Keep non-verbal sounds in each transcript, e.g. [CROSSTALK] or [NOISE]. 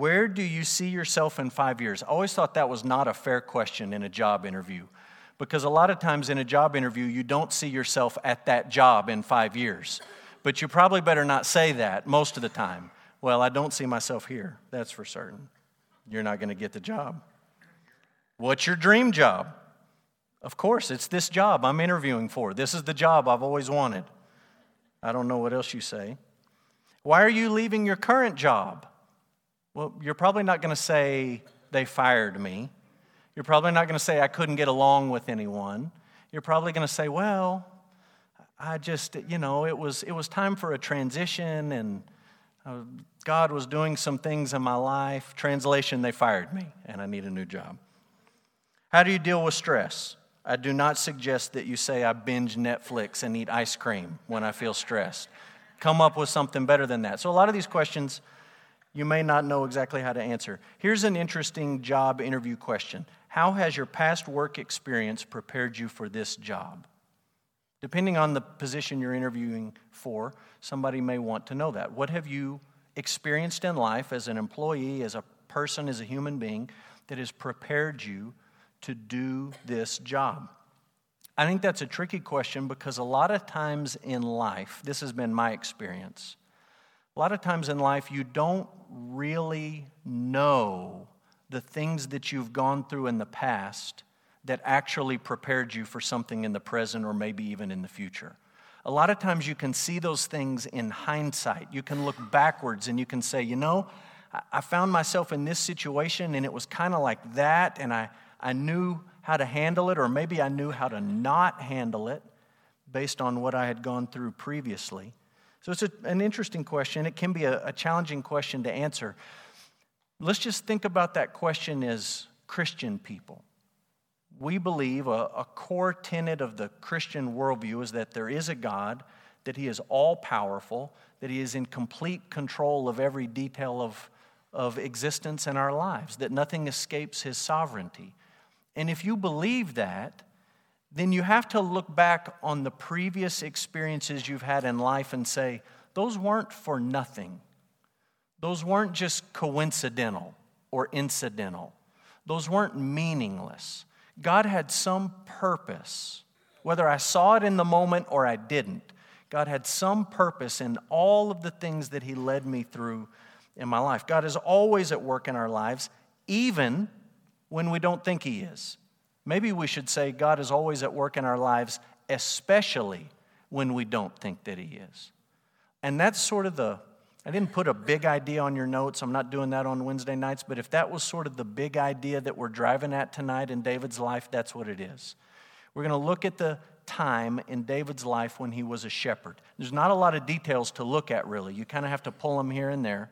Where do you see yourself in five years? I always thought that was not a fair question in a job interview because a lot of times in a job interview, you don't see yourself at that job in five years. But you probably better not say that most of the time. Well, I don't see myself here, that's for certain. You're not going to get the job. What's your dream job? Of course, it's this job I'm interviewing for. This is the job I've always wanted. I don't know what else you say. Why are you leaving your current job? Well, you're probably not going to say, they fired me. You're probably not going to say, I couldn't get along with anyone. You're probably going to say, well, I just, you know, it was, it was time for a transition and uh, God was doing some things in my life. Translation, they fired me and I need a new job. How do you deal with stress? I do not suggest that you say, I binge Netflix and eat ice cream when I feel stressed. Come up with something better than that. So, a lot of these questions you may not know exactly how to answer. Here's an interesting job interview question How has your past work experience prepared you for this job? Depending on the position you're interviewing for, somebody may want to know that. What have you experienced in life as an employee, as a person, as a human being that has prepared you to do this job? I think that's a tricky question because a lot of times in life, this has been my experience, a lot of times in life, you don't really know the things that you've gone through in the past that actually prepared you for something in the present or maybe even in the future. A lot of times you can see those things in hindsight. You can look backwards and you can say, you know, I found myself in this situation and it was kind of like that, and I, I knew how to handle it, or maybe I knew how to not handle it based on what I had gone through previously. So it's a, an interesting question. It can be a, a challenging question to answer. Let's just think about that question as Christian people. We believe a, a core tenet of the Christian worldview is that there is a God, that He is all powerful, that He is in complete control of every detail of, of existence in our lives, that nothing escapes His sovereignty. And if you believe that, then you have to look back on the previous experiences you've had in life and say, those weren't for nothing. Those weren't just coincidental or incidental. Those weren't meaningless. God had some purpose, whether I saw it in the moment or I didn't. God had some purpose in all of the things that He led me through in my life. God is always at work in our lives, even when we don't think He is. Maybe we should say God is always at work in our lives, especially when we don't think that He is. And that's sort of the, I didn't put a big idea on your notes. I'm not doing that on Wednesday nights, but if that was sort of the big idea that we're driving at tonight in David's life, that's what it is. We're going to look at the time in David's life when he was a shepherd. There's not a lot of details to look at, really. You kind of have to pull them here and there.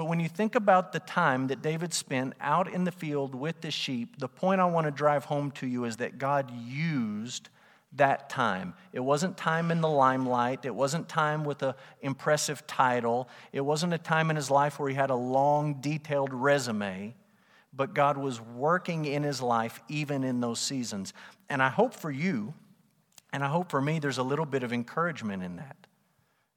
But when you think about the time that David spent out in the field with the sheep, the point I want to drive home to you is that God used that time. It wasn't time in the limelight. It wasn't time with an impressive title. It wasn't a time in his life where he had a long, detailed resume. But God was working in his life even in those seasons. And I hope for you, and I hope for me, there's a little bit of encouragement in that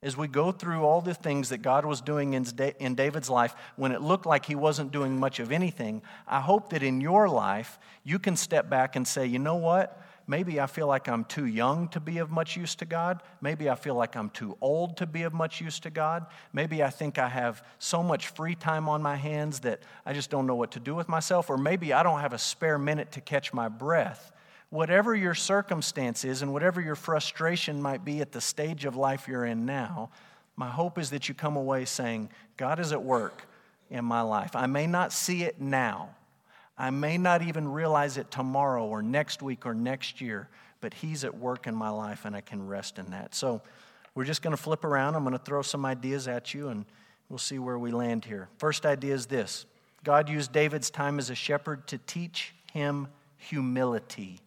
as we go through all the things that God was doing in David's life when it looked like he wasn't doing much of anything, I hope that in your life you can step back and say, you know what? Maybe I feel like I'm too young to be of much use to God. Maybe I feel like I'm too old to be of much use to God. Maybe I think I have so much free time on my hands that I just don't know what to do with myself. Or maybe I don't have a spare minute to catch my breath whatever your circumstance is and whatever your frustration might be at the stage of life you're in now, my hope is that you come away saying, God is at work in my life. I may not see it now. I may not even realize it tomorrow or next week or next year, but He's at work in my life and I can rest in that. So we're just going to flip around. I'm going to throw some ideas at you and we'll see where we land here. First idea is this God used David's time as a shepherd to teach him humility.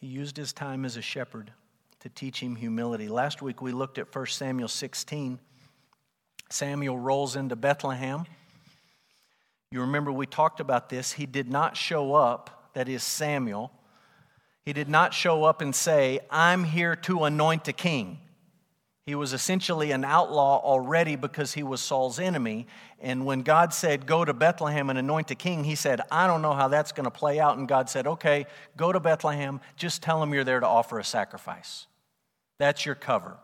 He used his time as a shepherd to teach him humility. Last week we looked at 1 Samuel 16. Samuel rolls into Bethlehem. You remember we talked about this. He did not show up, that is Samuel. He did not show up and say, I'm here to anoint a king. He was essentially an outlaw already because he was Saul's enemy. And when God said, Go to Bethlehem and anoint a king, he said, I don't know how that's going to play out. And God said, Okay, go to Bethlehem. Just tell them you're there to offer a sacrifice. That's your cover.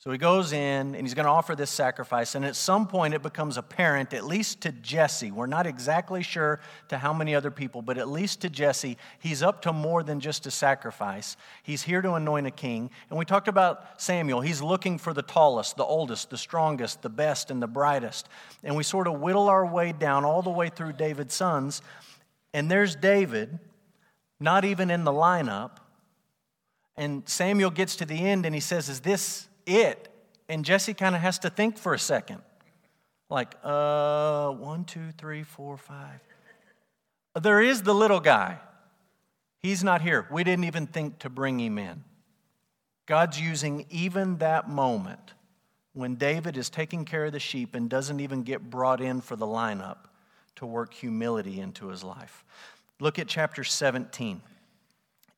So he goes in and he's going to offer this sacrifice. And at some point, it becomes apparent, at least to Jesse, we're not exactly sure to how many other people, but at least to Jesse, he's up to more than just a sacrifice. He's here to anoint a king. And we talked about Samuel. He's looking for the tallest, the oldest, the strongest, the best, and the brightest. And we sort of whittle our way down all the way through David's sons. And there's David, not even in the lineup. And Samuel gets to the end and he says, Is this it. And Jesse kind of has to think for a second. Like, uh, one, two, three, four, five. There is the little guy. He's not here. We didn't even think to bring him in. God's using even that moment when David is taking care of the sheep and doesn't even get brought in for the lineup to work humility into his life. Look at chapter 17.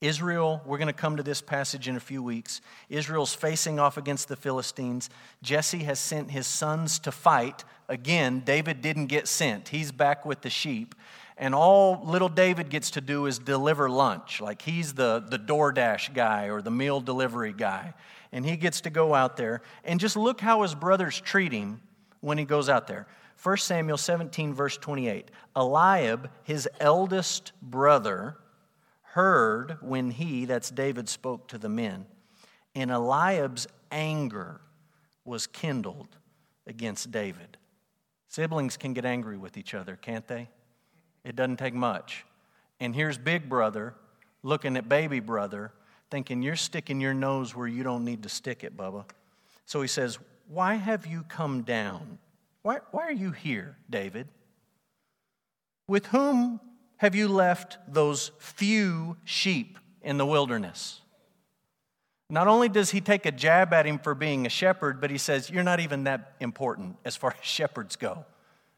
Israel, we're going to come to this passage in a few weeks. Israel's facing off against the Philistines. Jesse has sent his sons to fight. Again, David didn't get sent, he's back with the sheep. And all little David gets to do is deliver lunch. Like he's the, the DoorDash guy or the meal delivery guy. And he gets to go out there. And just look how his brothers treat him when he goes out there. 1 Samuel 17, verse 28. Eliab, his eldest brother, heard when he, that's David, spoke to the men. And Eliab's anger was kindled against David. Siblings can get angry with each other, can't they? It doesn't take much. And here's big brother looking at baby brother, thinking, You're sticking your nose where you don't need to stick it, Bubba. So he says, Why have you come down? Why, why are you here, David? With whom have you left those few sheep in the wilderness? Not only does he take a jab at him for being a shepherd, but he says, You're not even that important as far as shepherds go.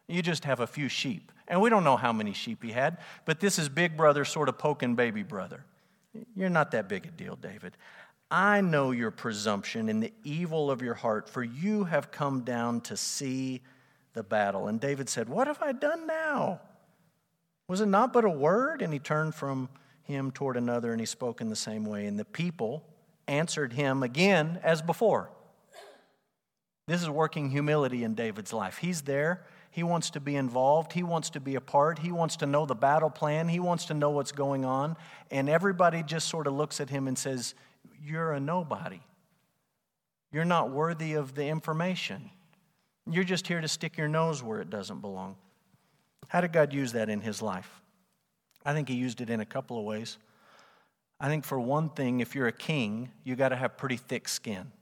You just have a few sheep. And we don't know how many sheep he had, but this is big brother sort of poking baby brother. You're not that big a deal, David. I know your presumption and the evil of your heart, for you have come down to see the battle. And David said, What have I done now? Was it not but a word? And he turned from him toward another and he spoke in the same way. And the people answered him again as before. This is working humility in David's life. He's there. He wants to be involved. He wants to be a part. He wants to know the battle plan. He wants to know what's going on. And everybody just sort of looks at him and says, You're a nobody. You're not worthy of the information. You're just here to stick your nose where it doesn't belong. How did God use that in his life? I think he used it in a couple of ways. I think for one thing, if you're a king, you got to have pretty thick skin.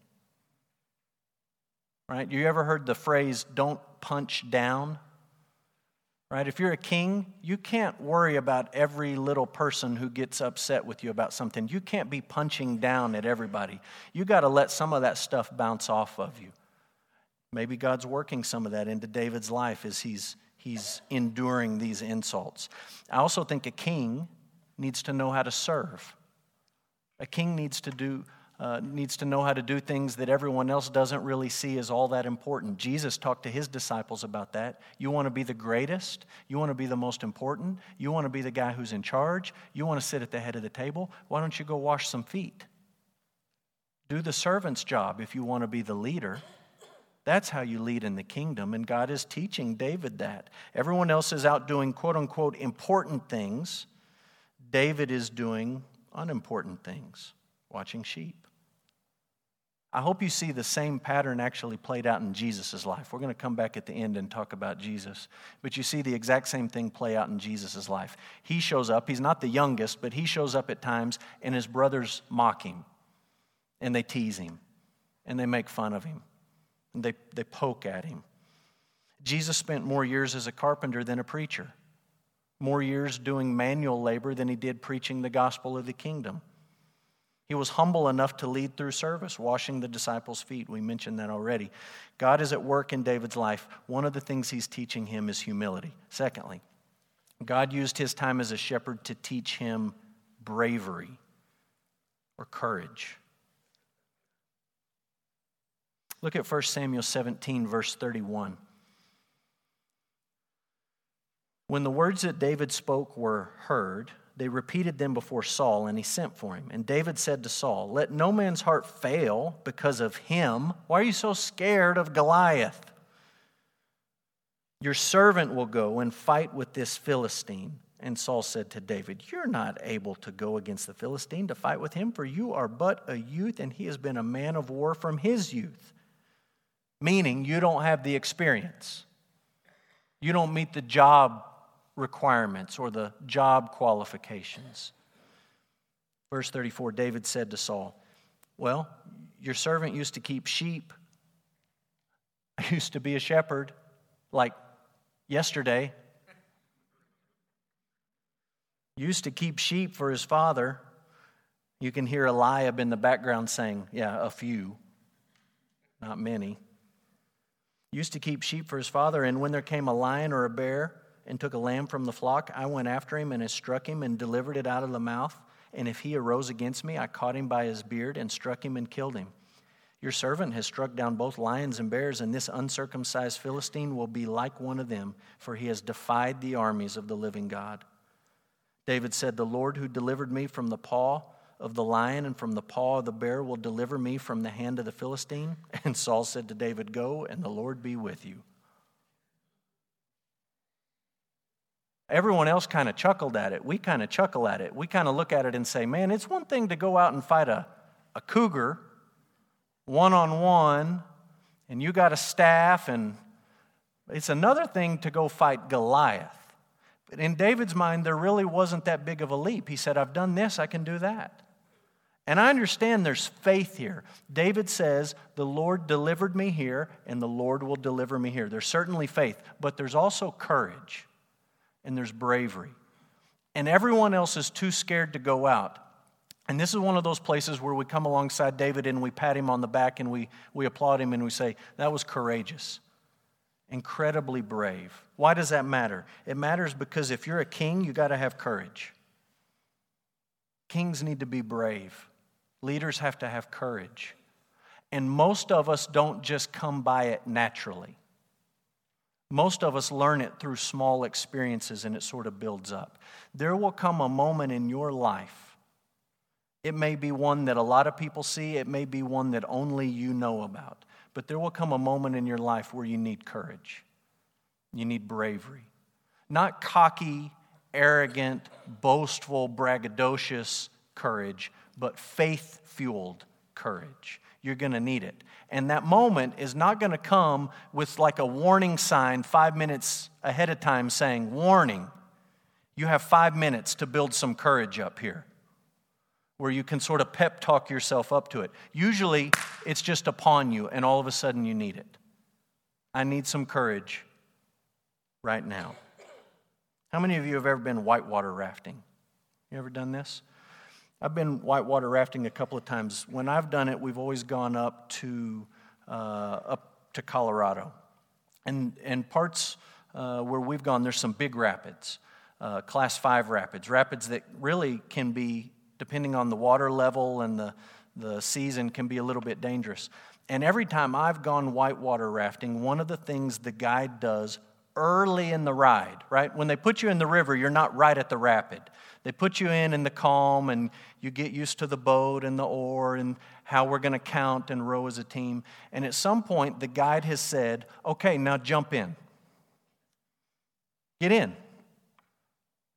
Right? You ever heard the phrase, don't punch down? Right? If you're a king, you can't worry about every little person who gets upset with you about something. You can't be punching down at everybody. You got to let some of that stuff bounce off of you. Maybe God's working some of that into David's life as he's he's enduring these insults. I also think a king needs to know how to serve. A king needs to do uh, needs to know how to do things that everyone else doesn't really see as all that important. Jesus talked to his disciples about that. You want to be the greatest? You want to be the most important? You want to be the guy who's in charge? You want to sit at the head of the table? Why don't you go wash some feet? Do the servant's job if you want to be the leader. That's how you lead in the kingdom, and God is teaching David that. Everyone else is out doing quote unquote important things. David is doing unimportant things, watching sheep. I hope you see the same pattern actually played out in Jesus' life. We're going to come back at the end and talk about Jesus. But you see the exact same thing play out in Jesus' life. He shows up, he's not the youngest, but he shows up at times, and his brothers mock him, and they tease him, and they make fun of him. And they, they poke at him. Jesus spent more years as a carpenter than a preacher, more years doing manual labor than he did preaching the gospel of the kingdom. He was humble enough to lead through service, washing the disciples' feet. We mentioned that already. God is at work in David's life. One of the things he's teaching him is humility. Secondly, God used his time as a shepherd to teach him bravery or courage. Look at 1 Samuel 17, verse 31. When the words that David spoke were heard, they repeated them before Saul, and he sent for him. And David said to Saul, Let no man's heart fail because of him. Why are you so scared of Goliath? Your servant will go and fight with this Philistine. And Saul said to David, You're not able to go against the Philistine to fight with him, for you are but a youth, and he has been a man of war from his youth. Meaning, you don't have the experience. You don't meet the job requirements or the job qualifications. Verse 34 David said to Saul, Well, your servant used to keep sheep. [LAUGHS] I used to be a shepherd, like yesterday. Used to keep sheep for his father. You can hear Eliab in the background saying, Yeah, a few, not many. Used to keep sheep for his father, and when there came a lion or a bear, and took a lamb from the flock, I went after him and I struck him and delivered it out of the mouth. And if he arose against me, I caught him by his beard and struck him and killed him. Your servant has struck down both lions and bears, and this uncircumcised Philistine will be like one of them, for he has defied the armies of the living God. David said, The Lord who delivered me from the paw of the lion and from the paw of the bear will deliver me from the hand of the Philistine. [LAUGHS] And Saul said to David, Go, and the Lord be with you. Everyone else kind of chuckled at it. We kind of chuckle at it. We kind of look at it and say, man, it's one thing to go out and fight a, a cougar one on one, and you got a staff, and it's another thing to go fight Goliath. But in David's mind, there really wasn't that big of a leap. He said, I've done this, I can do that. And I understand there's faith here. David says, The Lord delivered me here, and the Lord will deliver me here. There's certainly faith, but there's also courage and there's bravery. And everyone else is too scared to go out. And this is one of those places where we come alongside David and we pat him on the back and we, we applaud him and we say, That was courageous, incredibly brave. Why does that matter? It matters because if you're a king, you got to have courage. Kings need to be brave, leaders have to have courage. And most of us don't just come by it naturally. Most of us learn it through small experiences and it sort of builds up. There will come a moment in your life. It may be one that a lot of people see, it may be one that only you know about. But there will come a moment in your life where you need courage. You need bravery. Not cocky, arrogant, boastful, braggadocious courage, but faith fueled courage. You're going to need it. And that moment is not going to come with like a warning sign five minutes ahead of time saying, Warning, you have five minutes to build some courage up here, where you can sort of pep talk yourself up to it. Usually it's just upon you, and all of a sudden you need it. I need some courage right now. How many of you have ever been whitewater rafting? You ever done this? I've been whitewater rafting a couple of times. When I've done it, we've always gone up to uh, up to Colorado, and and parts uh, where we've gone, there's some big rapids, uh, class five rapids, rapids that really can be, depending on the water level and the the season, can be a little bit dangerous. And every time I've gone whitewater rafting, one of the things the guide does early in the ride, right? When they put you in the river, you're not right at the rapid. They put you in in the calm, and you get used to the boat and the oar and how we're going to count and row as a team. And at some point, the guide has said, okay, now jump in. Get in.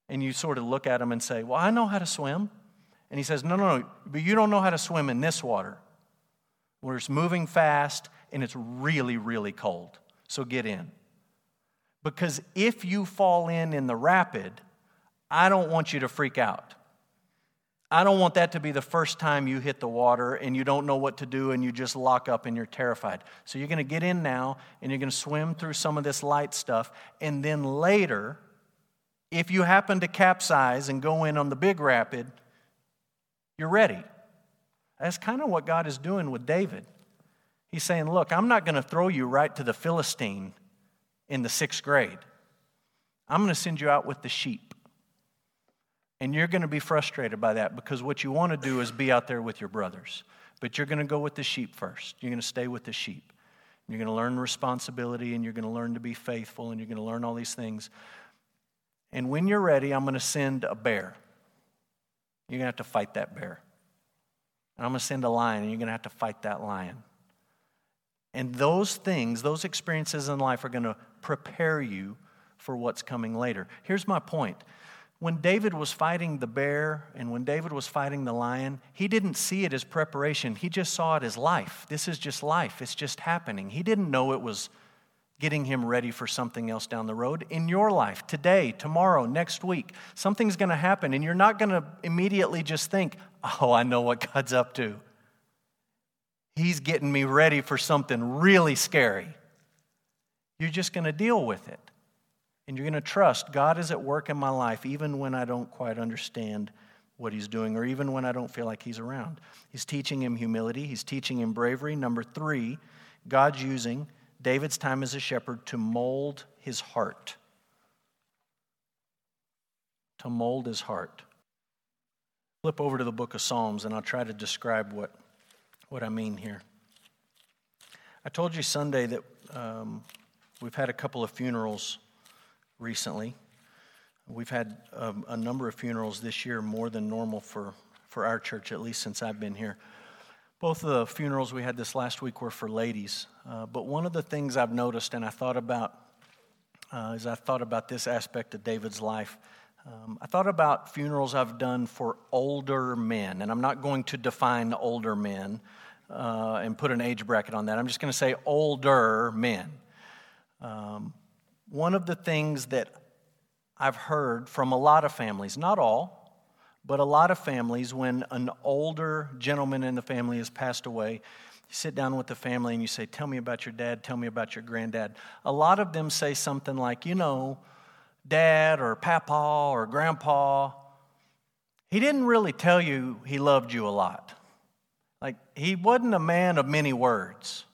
And you sort of look at him and say, well, I know how to swim. And he says, no, no, no, but you don't know how to swim in this water where it's moving fast and it's really, really cold. So get in. Because if you fall in in the rapid, I don't want you to freak out. I don't want that to be the first time you hit the water and you don't know what to do and you just lock up and you're terrified. So you're going to get in now and you're going to swim through some of this light stuff. And then later, if you happen to capsize and go in on the big rapid, you're ready. That's kind of what God is doing with David. He's saying, Look, I'm not going to throw you right to the Philistine in the sixth grade. I'm going to send you out with the sheep. And you're going to be frustrated by that because what you want to do is be out there with your brothers. But you're going to go with the sheep first. You're going to stay with the sheep. You're going to learn responsibility and you're going to learn to be faithful and you're going to learn all these things. And when you're ready, I'm going to send a bear. You're going to have to fight that bear. And I'm going to send a lion and you're going to have to fight that lion. And those things, those experiences in life are going to prepare you for what's coming later. Here's my point. When David was fighting the bear and when David was fighting the lion, he didn't see it as preparation. He just saw it as life. This is just life, it's just happening. He didn't know it was getting him ready for something else down the road. In your life, today, tomorrow, next week, something's going to happen, and you're not going to immediately just think, oh, I know what God's up to. He's getting me ready for something really scary. You're just going to deal with it. And you're going to trust God is at work in my life, even when I don't quite understand what He's doing, or even when I don't feel like He's around. He's teaching him humility, He's teaching him bravery. Number three, God's using David's time as a shepherd to mold his heart. To mold his heart. Flip over to the book of Psalms and I'll try to describe what, what I mean here. I told you Sunday that um, we've had a couple of funerals recently. We've had um, a number of funerals this year, more than normal for, for our church, at least since I've been here. Both of the funerals we had this last week were for ladies. Uh, but one of the things I've noticed, and I thought about uh, as I thought about this aspect of David's life, um, I thought about funerals I've done for older men. And I'm not going to define older men uh, and put an age bracket on that. I'm just going to say older men. Um, one of the things that I've heard from a lot of families, not all, but a lot of families, when an older gentleman in the family has passed away, you sit down with the family and you say, Tell me about your dad, tell me about your granddad. A lot of them say something like, You know, dad or papa or grandpa, he didn't really tell you he loved you a lot. Like, he wasn't a man of many words,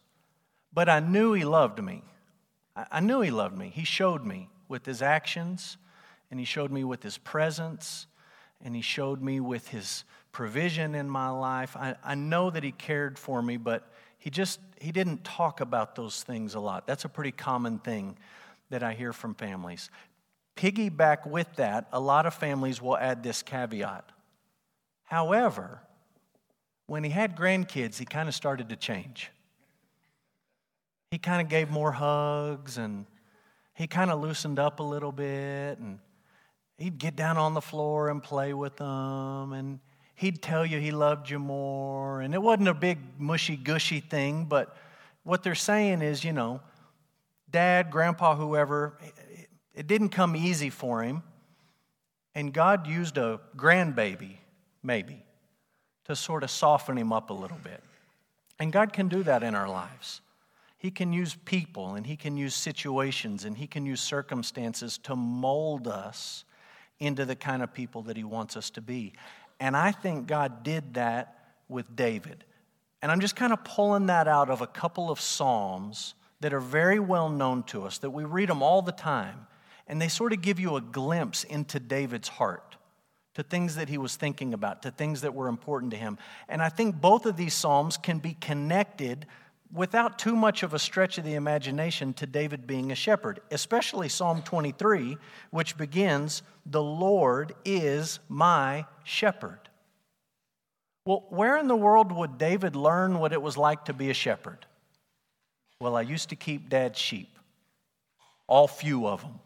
but I knew he loved me. I knew he loved me. He showed me with his actions, and he showed me with his presence, and He showed me with His provision in my life. I, I know that He cared for me, but He just He didn't talk about those things a lot. That's a pretty common thing that I hear from families. Piggyback with that, a lot of families will add this caveat. However, when he had grandkids, he kind of started to change. He kind of gave more hugs and he kind of loosened up a little bit and he'd get down on the floor and play with them and he'd tell you he loved you more. And it wasn't a big mushy gushy thing but what they're saying is you know dad grandpa whoever it didn't come easy for him. And god used a grandbaby maybe to sort of soften him up a little bit. And god can do that in our lives he can use people and he can use situations and he can use circumstances to mold us into the kind of people that He wants us to be. And I think God did that with David. And I'm just kind of pulling that out of a couple of Psalms that are very well known to us, that we read them all the time. And they sort of give you a glimpse into David's heart, to things that he was thinking about, to things that were important to him. And I think both of these Psalms can be connected without too much of a stretch of the imagination to David being a shepherd, especially Psalm 23, which begins, The Lord is my shepherd. Well, where in the world would David learn what it was like to be a shepherd? Well, I used to keep dad's sheep, all few of them.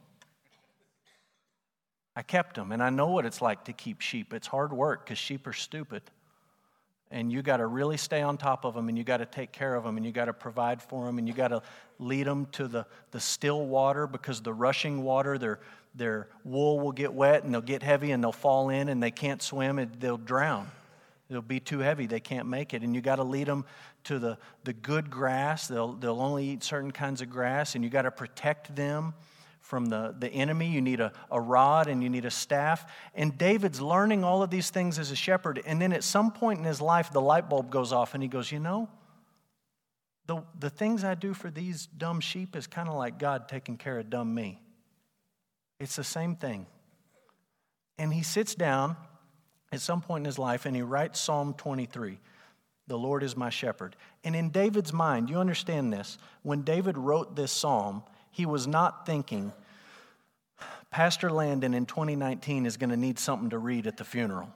I kept them, and I know what it's like to keep sheep. It's hard work because sheep are stupid and you got to really stay on top of them and you got to take care of them and you got to provide for them and you got to lead them to the, the still water because the rushing water their, their wool will get wet and they'll get heavy and they'll fall in and they can't swim and they'll drown. They'll be too heavy. They can't make it. And you got to lead them to the, the good grass. They'll, they'll only eat certain kinds of grass and you got to protect them from the, the enemy. You need a, a rod and you need a staff. And David's learning all of these things as a shepherd. And then at some point in his life, the light bulb goes off and he goes, You know, the, the things I do for these dumb sheep is kind of like God taking care of dumb me. It's the same thing. And he sits down at some point in his life and he writes Psalm 23. The Lord is my shepherd. And in David's mind, you understand this, when David wrote this psalm, he was not thinking, Pastor Landon in 2019 is going to need something to read at the funeral.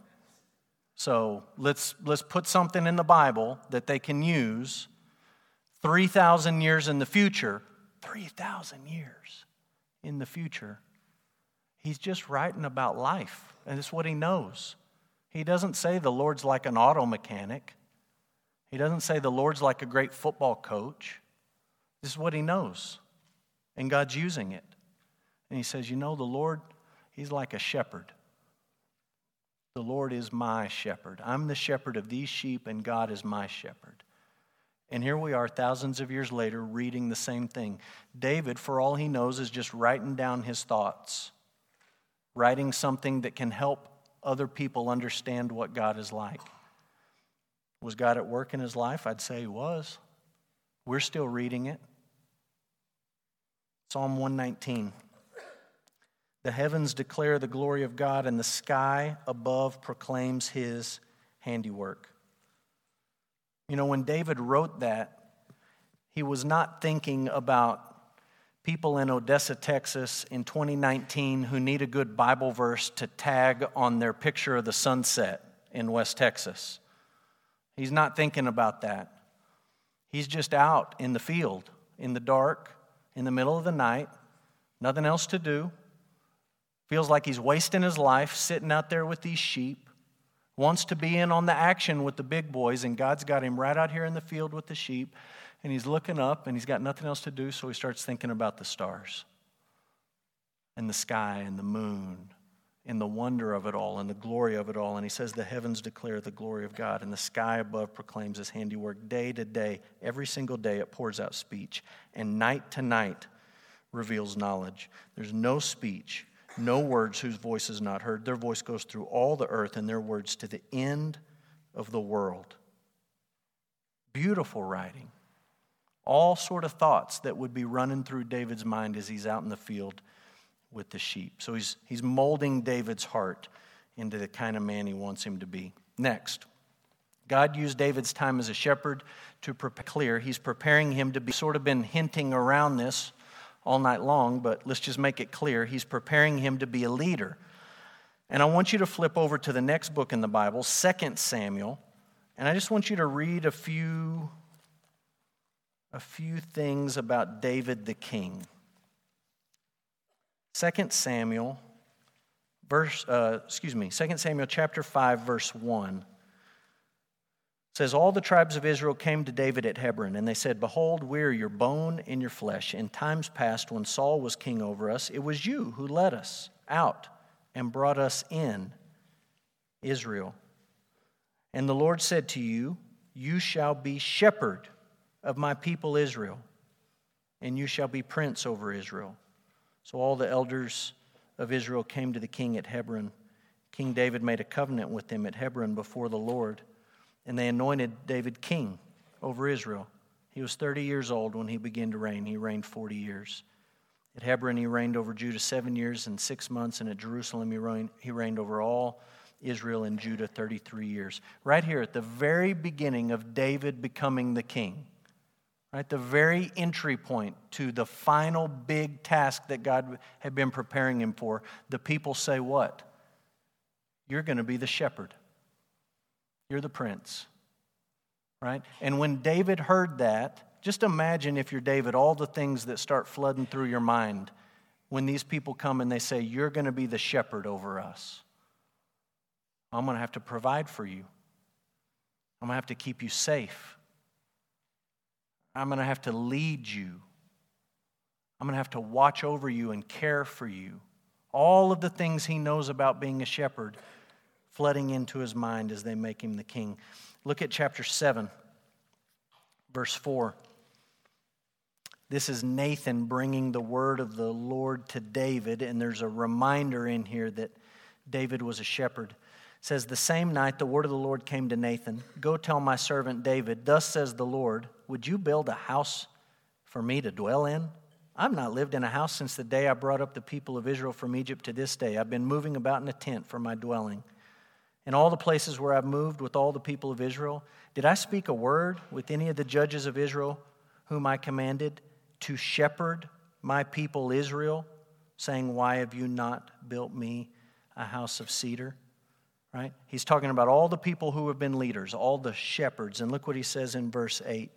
So let's, let's put something in the Bible that they can use 3,000 years in the future. 3,000 years in the future. He's just writing about life, and it's what he knows. He doesn't say the Lord's like an auto mechanic. He doesn't say the Lord's like a great football coach. This is what he knows, and God's using it. And he says, You know, the Lord, he's like a shepherd. The Lord is my shepherd. I'm the shepherd of these sheep, and God is my shepherd. And here we are, thousands of years later, reading the same thing. David, for all he knows, is just writing down his thoughts, writing something that can help other people understand what God is like. Was God at work in his life? I'd say he was. We're still reading it. Psalm 119. The heavens declare the glory of God, and the sky above proclaims his handiwork. You know, when David wrote that, he was not thinking about people in Odessa, Texas in 2019 who need a good Bible verse to tag on their picture of the sunset in West Texas. He's not thinking about that. He's just out in the field, in the dark, in the middle of the night, nothing else to do. Feels like he's wasting his life sitting out there with these sheep. Wants to be in on the action with the big boys, and God's got him right out here in the field with the sheep. And he's looking up, and he's got nothing else to do, so he starts thinking about the stars and the sky and the moon in the wonder of it all and the glory of it all. And he says, The heavens declare the glory of God, and the sky above proclaims his handiwork. Day to day, every single day, it pours out speech, and night to night reveals knowledge. There's no speech, no words whose voice is not heard. Their voice goes through all the earth, and their words to the end of the world. Beautiful writing. All sort of thoughts that would be running through David's mind as he's out in the field with the sheep. So he's, he's molding David's heart into the kind of man he wants him to be. Next, God used David's time as a shepherd to prepare clear. He's preparing him to be sort of been hinting around this all night long, but let's just make it clear. He's preparing him to be a leader. And I want you to flip over to the next book in the Bible, 2 Samuel, and I just want you to read a few a few things about David the king. 2 Samuel, verse, uh, excuse me, 2 Samuel chapter 5, verse 1 says, All the tribes of Israel came to David at Hebron, and they said, Behold, we're your bone and your flesh. In times past, when Saul was king over us, it was you who led us out and brought us in, Israel. And the Lord said to you, You shall be shepherd of my people Israel, and you shall be prince over Israel. So all the elders of Israel came to the king at Hebron. King David made a covenant with them at Hebron before the Lord, and they anointed David king over Israel. He was 30 years old when he began to reign. He reigned 40 years. At Hebron, he reigned over Judah seven years and six months, and at Jerusalem, he reigned, he reigned over all Israel and Judah 33 years. Right here at the very beginning of David becoming the king. Right, the very entry point to the final big task that God had been preparing him for, the people say, What? You're going to be the shepherd. You're the prince. Right? And when David heard that, just imagine if you're David, all the things that start flooding through your mind when these people come and they say, You're going to be the shepherd over us. I'm going to have to provide for you, I'm going to have to keep you safe. I'm going to have to lead you. I'm going to have to watch over you and care for you. All of the things he knows about being a shepherd flooding into his mind as they make him the king. Look at chapter 7, verse 4. This is Nathan bringing the word of the Lord to David, and there's a reminder in here that David was a shepherd says, The same night the word of the Lord came to Nathan Go tell my servant David, Thus says the Lord, Would you build a house for me to dwell in? I've not lived in a house since the day I brought up the people of Israel from Egypt to this day. I've been moving about in a tent for my dwelling. In all the places where I've moved with all the people of Israel, did I speak a word with any of the judges of Israel whom I commanded to shepherd my people Israel, saying, Why have you not built me a house of cedar? Right? He's talking about all the people who have been leaders, all the shepherds. And look what he says in verse 8.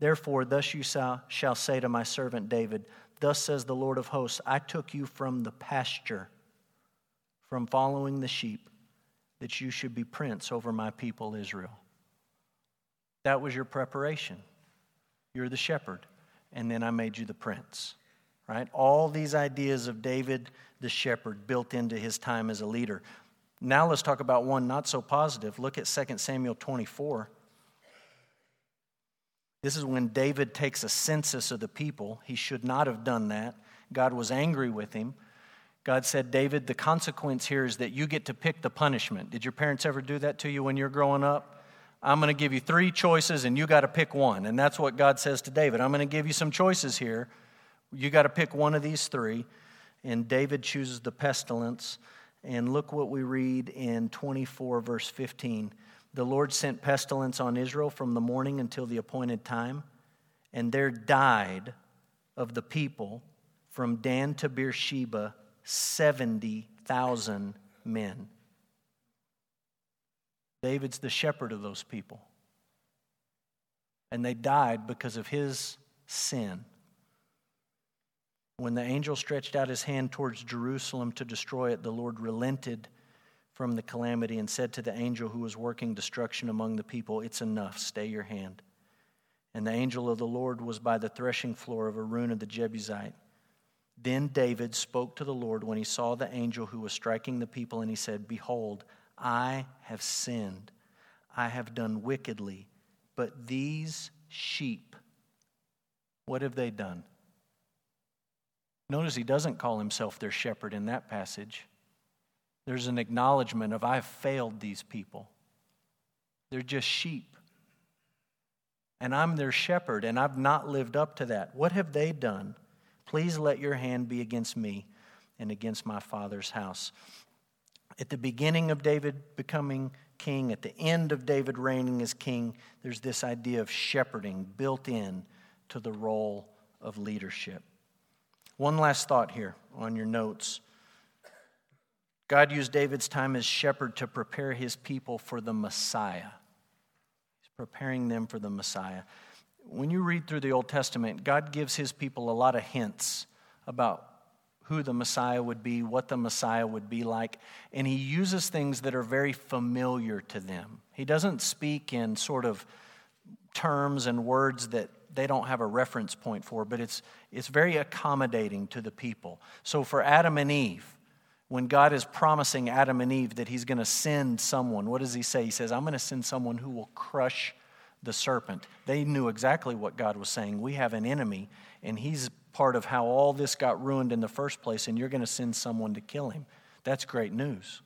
Therefore, thus you shall, say to my servant David, Thus says the Lord of hosts, I took you from the pasture, from following the sheep, that you should be prince over my people Israel. That was your preparation. You're the shepherd, and then I made you the prince. Right? All these ideas of David the shepherd built into his time as a leader. Now let's talk about one not so positive. Look at 2 Samuel 24. This is when David takes a census of the people. He should not have done that. God was angry with him. God said, David, the consequence here is that you get to pick the punishment. Did your parents ever do that to you when you're growing up? I'm going to give you three choices and you got to pick one. And that's what God says to David. I'm going to give you some choices here. You got to pick one of these three. And David chooses the pestilence. And look what we read in 24, verse 15. The Lord sent pestilence on Israel from the morning until the appointed time, and there died of the people from Dan to Beersheba 70,000 men. David's the shepherd of those people. And they died because of his sin. When the angel stretched out his hand towards Jerusalem to destroy it, the Lord relented from the calamity and said to the angel who was working destruction among the people, It's enough, stay your hand. And the angel of the Lord was by the threshing floor of Araunah the Jebusite. Then David spoke to the Lord when he saw the angel who was striking the people, and he said, Behold, I have sinned. I have done wickedly. But these sheep, what have they done? Notice he doesn't call himself their shepherd in that passage. There's an acknowledgement of, I've failed these people. They're just sheep. And I'm their shepherd, and I've not lived up to that. What have they done? Please let your hand be against me and against my father's house. At the beginning of David becoming king, at the end of David reigning as king, there's this idea of shepherding built in to the role of leadership. One last thought here on your notes. God used David's time as shepherd to prepare his people for the Messiah. He's preparing them for the Messiah. When you read through the Old Testament, God gives his people a lot of hints about who the Messiah would be, what the Messiah would be like, and he uses things that are very familiar to them. He doesn't speak in sort of terms and words that they don't have a reference point for, but it's, it's very accommodating to the people. So for Adam and Eve, when God is promising Adam and Eve that he's going to send someone, what does he say? He says, I'm going to send someone who will crush the serpent. They knew exactly what God was saying. We have an enemy, and he's part of how all this got ruined in the first place, and you're going to send someone to kill him. That's great news.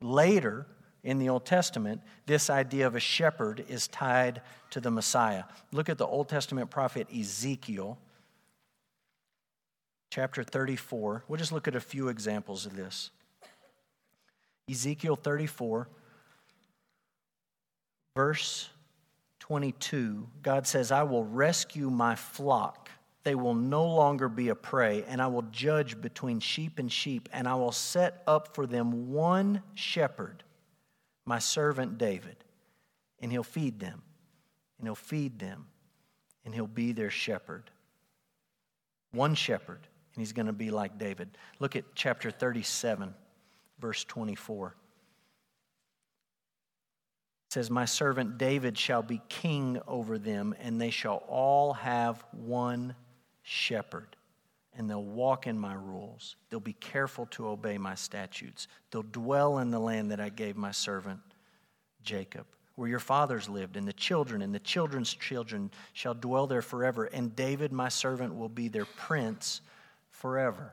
Later in the Old Testament, this idea of a shepherd is tied to the Messiah. Look at the Old Testament prophet Ezekiel chapter 34. We'll just look at a few examples of this. Ezekiel 34, verse 22, God says, I will rescue my flock. They will no longer be a prey, and I will judge between sheep and sheep, and I will set up for them one shepherd, my servant David, and he'll feed them, and he'll feed them, and he'll be their shepherd. One shepherd and he's going to be like David. Look at chapter 37, verse 24. It says, My servant David shall be king over them, and they shall all have one shepherd. And they'll walk in my rules. They'll be careful to obey my statutes. They'll dwell in the land that I gave my servant Jacob, where your fathers lived, and the children and the children's children shall dwell there forever. And David, my servant, will be their prince forever.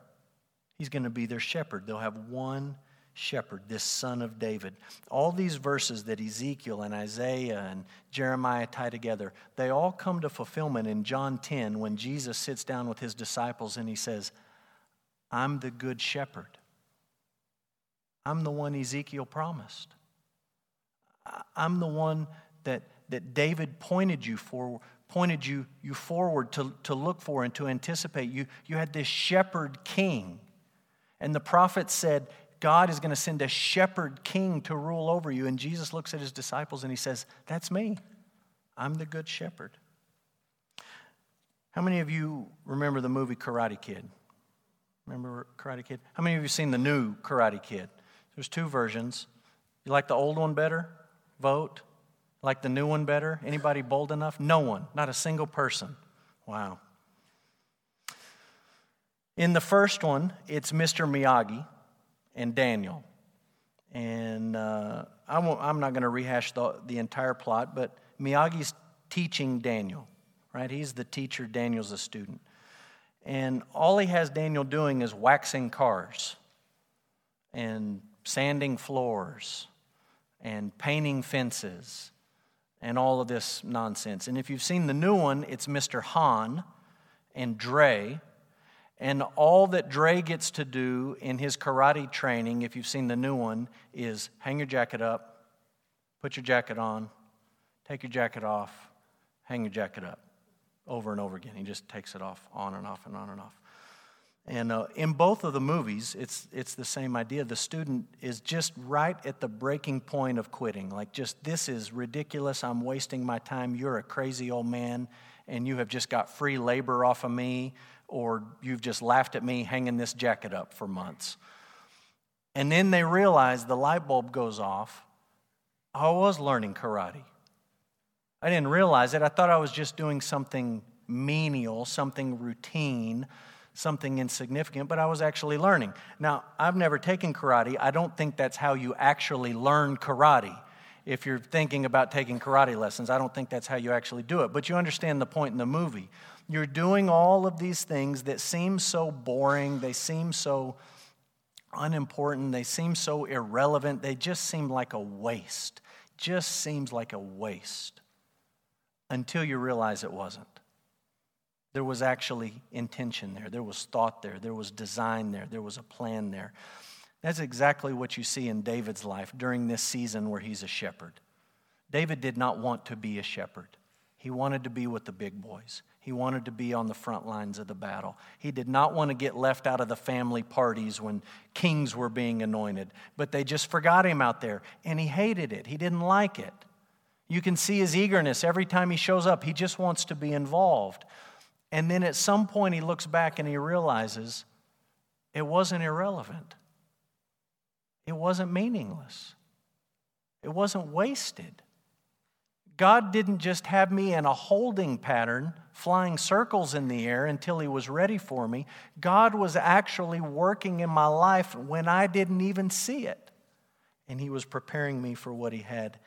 He's going to be their shepherd. They'll have one shepherd, this son of David. All these verses that Ezekiel and Isaiah and Jeremiah tie together, they all come to fulfillment in John 10 when Jesus sits down with his disciples and he says, I'm the good shepherd. I'm the one Ezekiel promised. I'm the one that, that David pointed you for, pointed you, you forward to, to look for and to anticipate. You, you had this shepherd king. And the prophet said, God is going to send a shepherd king to rule over you. And Jesus looks at his disciples and he says, That's me. I'm the good shepherd. How many of you remember the movie Karate Kid? Remember Karate Kid? How many of you seen the new Karate Kid? There's two versions. You like the old one better? Vote. Like the new one better? Anybody bold enough? No one. Not a single person. Wow. In the first one, it's Mr. Miyagi and Daniel. And uh, I am not going to rehash the, the entire plot, but Miyagi's teaching Daniel, right? He's the teacher, Daniel's a student. And all he has Daniel doing is waxing cars and sanding floors and painting fences and all of this nonsense. And if you've seen the new one, it's Mr. Han and Dre. And all that Dre gets to do in his karate training, if you've seen the new one, is hang your jacket up, put your jacket on, take your jacket off, hang your jacket up over and over again. He just takes it off, on and off, and on and off. And uh, in both of the movies, it's, it's the same idea. The student is just right at the breaking point of quitting. Like, just, this is ridiculous. I'm wasting my time. You're a crazy old man, and you have just got free labor off of me, or you've just laughed at me hanging this jacket up for months. And then they realize the light bulb goes off. I was learning karate. I didn't realize it. I thought I was just doing something menial, something routine something insignificant, but I was actually learning. Now, I've never taken karate. I don't think that's how you actually learn karate. If you're thinking about taking karate lessons, I don't think that's how you actually do it. But you understand the point in the movie. You're doing all of these things that seem so boring, they seem so unimportant, they seem so irrelevant, they just seem like a waste. Just seems like a waste until you realize it wasn't. There was actually intention there, there was thought there, there was design there, there was a plan there. That's exactly what you see in David's life during this season where he's a shepherd. David did not want to be a shepherd. He wanted to be with the big boys. He wanted to be on the front lines of the battle. He did not want to get left out of the family parties when kings were being anointed, but they just forgot him out there, and he hated it. He didn't like it. You can see his eagerness every time he shows up. He just wants to be involved. And then at some point, he looks back and he realizes it wasn't irrelevant, it wasn't meaningless, it wasn't wasted. God didn't just have me in a holding pattern, flying circles in the air until He was ready for me. God was actually working in my life when I didn't even see it. And He was preparing me for what He had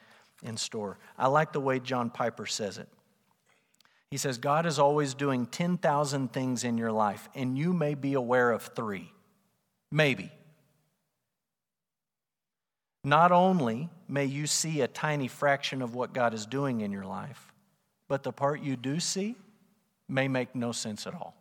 in store. I like the way John Piper says it. He says, God is always doing 10,000 things in your life, and you may be aware of three. Maybe. Not only may you see a tiny fraction of what God is doing in your life, but the part you do see may make no sense at all.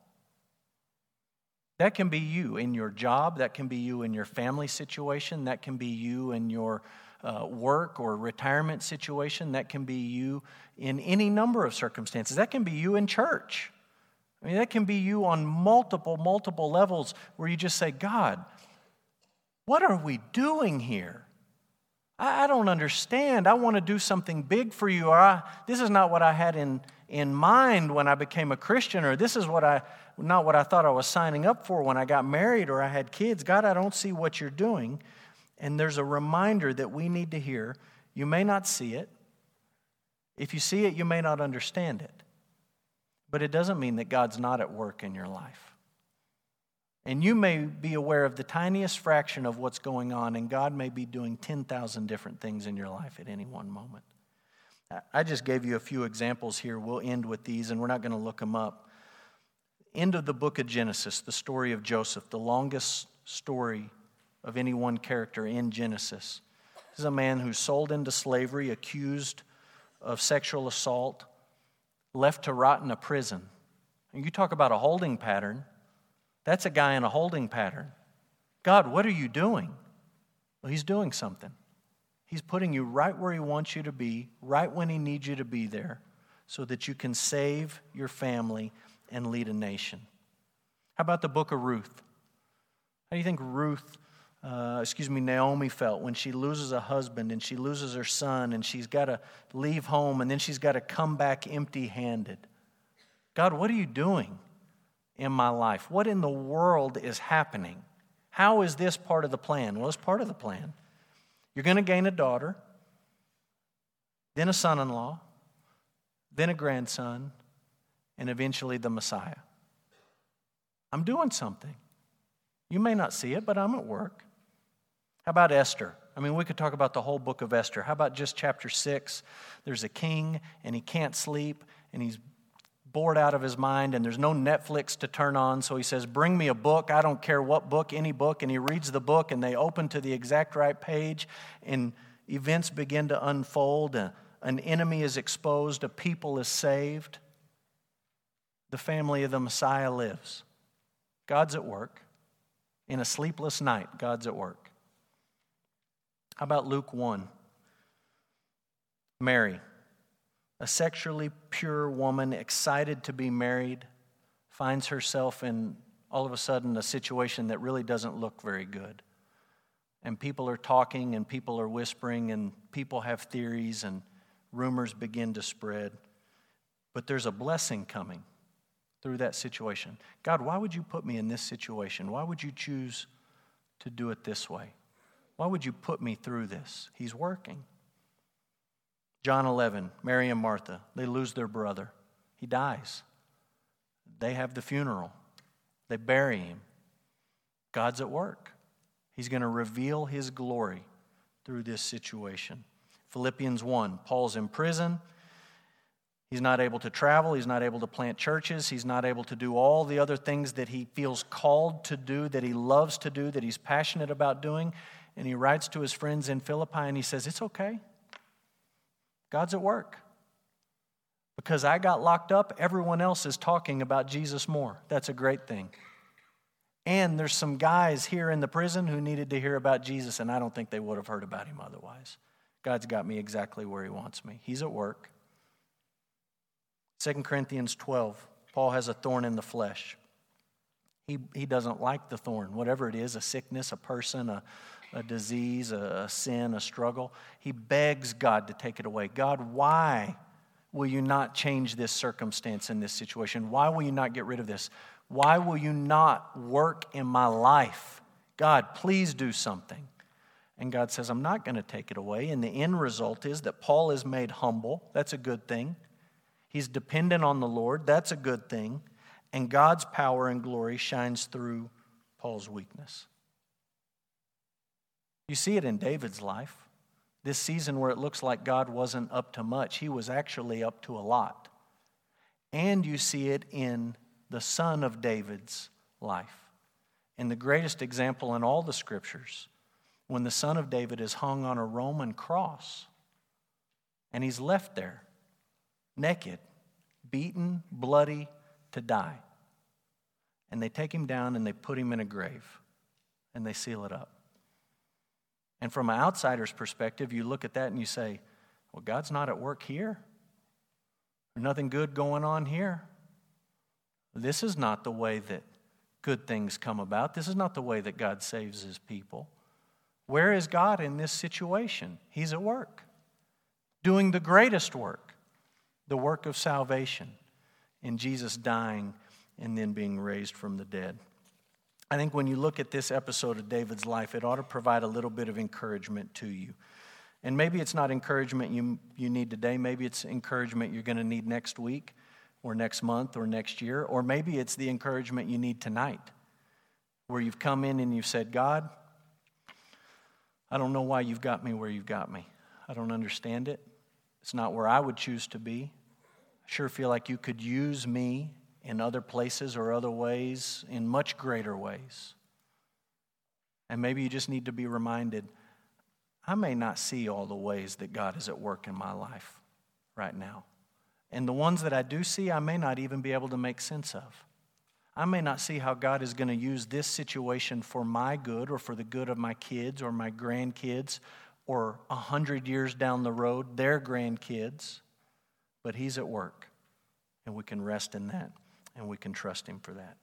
That can be you in your job, that can be you in your family situation, that can be you in your uh, work or retirement situation. That can be you in any number of circumstances. That can be you in church. I mean, that can be you on multiple, multiple levels where you just say, God, what are we doing here? I, I don't understand. I want to do something big for you, or I, this is not what I had in, in mind when I became a Christian, or this is what I not what I thought I was signing up for when I got married or I had kids. God, I don't see what you're doing. And there's a reminder that we need to hear. You may not see it. If you see it, you may not understand it. But it doesn't mean that God's not at work in your life. And you may be aware of the tiniest fraction of what's going on, and God may be doing 10,000 different things in your life at any one moment. I just gave you a few examples here. We'll end with these, and we're not going to look them up. End of the book of Genesis, the story of Joseph, the longest story of any one character in Genesis. This is a man who's sold into slavery, accused of sexual assault, left to rot in a prison. And you talk about a holding pattern. That's a guy in a holding pattern. God, what are you doing? Well, he's doing something. He's putting you right where He wants you to be, right when He needs you to be there, so that you can save your family and lead a nation. How about the book of Ruth? How do you think Ruth, uh, excuse me, Naomi felt when she loses a husband and she loses her son and she's got to leave home and then she's got to come back empty handed? God, what are you doing in my life? What in the world is happening? How is this part of the plan? Well, it's part of the plan. You're going to gain a daughter, then a son in law, then a grandson, and eventually the Messiah. I'm doing something. You may not see it, but I'm at work. How about Esther? I mean, we could talk about the whole book of Esther. How about just chapter six? There's a king, and he can't sleep, and he's bored out of his mind, and there's no Netflix to turn on. So he says, Bring me a book. I don't care what book, any book. And he reads the book, and they open to the exact right page, and events begin to unfold. An enemy is exposed, a people is saved. The family of the Messiah lives. God's at work. In a sleepless night, God's at work. How about Luke 1? Mary, a sexually pure woman, excited to be married, finds herself in all of a sudden a situation that really doesn't look very good. And people are talking and people are whispering and people have theories and rumors begin to spread. But there's a blessing coming through that situation. God, why would you put me in this situation? Why would you choose to do it this way? Why would you put me through this? He's working. John 11, Mary and Martha, they lose their brother. He dies. They have the funeral, they bury him. God's at work. He's going to reveal his glory through this situation. Philippians 1, Paul's in prison. He's not able to travel. He's not able to plant churches. He's not able to do all the other things that he feels called to do, that he loves to do, that he's passionate about doing. And he writes to his friends in Philippi and he says, It's okay. God's at work. Because I got locked up, everyone else is talking about Jesus more. That's a great thing. And there's some guys here in the prison who needed to hear about Jesus, and I don't think they would have heard about him otherwise. God's got me exactly where he wants me. He's at work. 2 Corinthians 12, Paul has a thorn in the flesh. He, he doesn't like the thorn, whatever it is a sickness, a person, a, a disease, a, a sin, a struggle. He begs God to take it away. God, why will you not change this circumstance in this situation? Why will you not get rid of this? Why will you not work in my life? God, please do something. And God says, I'm not going to take it away. And the end result is that Paul is made humble. That's a good thing. He's dependent on the Lord. That's a good thing. And God's power and glory shines through Paul's weakness. You see it in David's life. This season where it looks like God wasn't up to much, he was actually up to a lot. And you see it in the son of David's life. And the greatest example in all the scriptures, when the son of David is hung on a Roman cross and he's left there naked, beaten, bloody, to die. And they take him down and they put him in a grave and they seal it up. And from an outsider's perspective, you look at that and you say, well, God's not at work here. There's nothing good going on here. This is not the way that good things come about. This is not the way that God saves his people. Where is God in this situation? He's at work, doing the greatest work the work of salvation in Jesus dying and then being raised from the dead. I think when you look at this episode of David's life, it ought to provide a little bit of encouragement to you. And maybe it's not encouragement you, you need today. Maybe it's encouragement you're going to need next week or next month or next year. Or maybe it's the encouragement you need tonight, where you've come in and you've said, God, I don't know why you've got me where you've got me. I don't understand it. It's not where I would choose to be. I sure feel like you could use me in other places or other ways, in much greater ways. And maybe you just need to be reminded I may not see all the ways that God is at work in my life right now. And the ones that I do see, I may not even be able to make sense of. I may not see how God is going to use this situation for my good or for the good of my kids or my grandkids or a hundred years down the road, their grandkids, but He's at work. And we can rest in that and we can trust Him for that.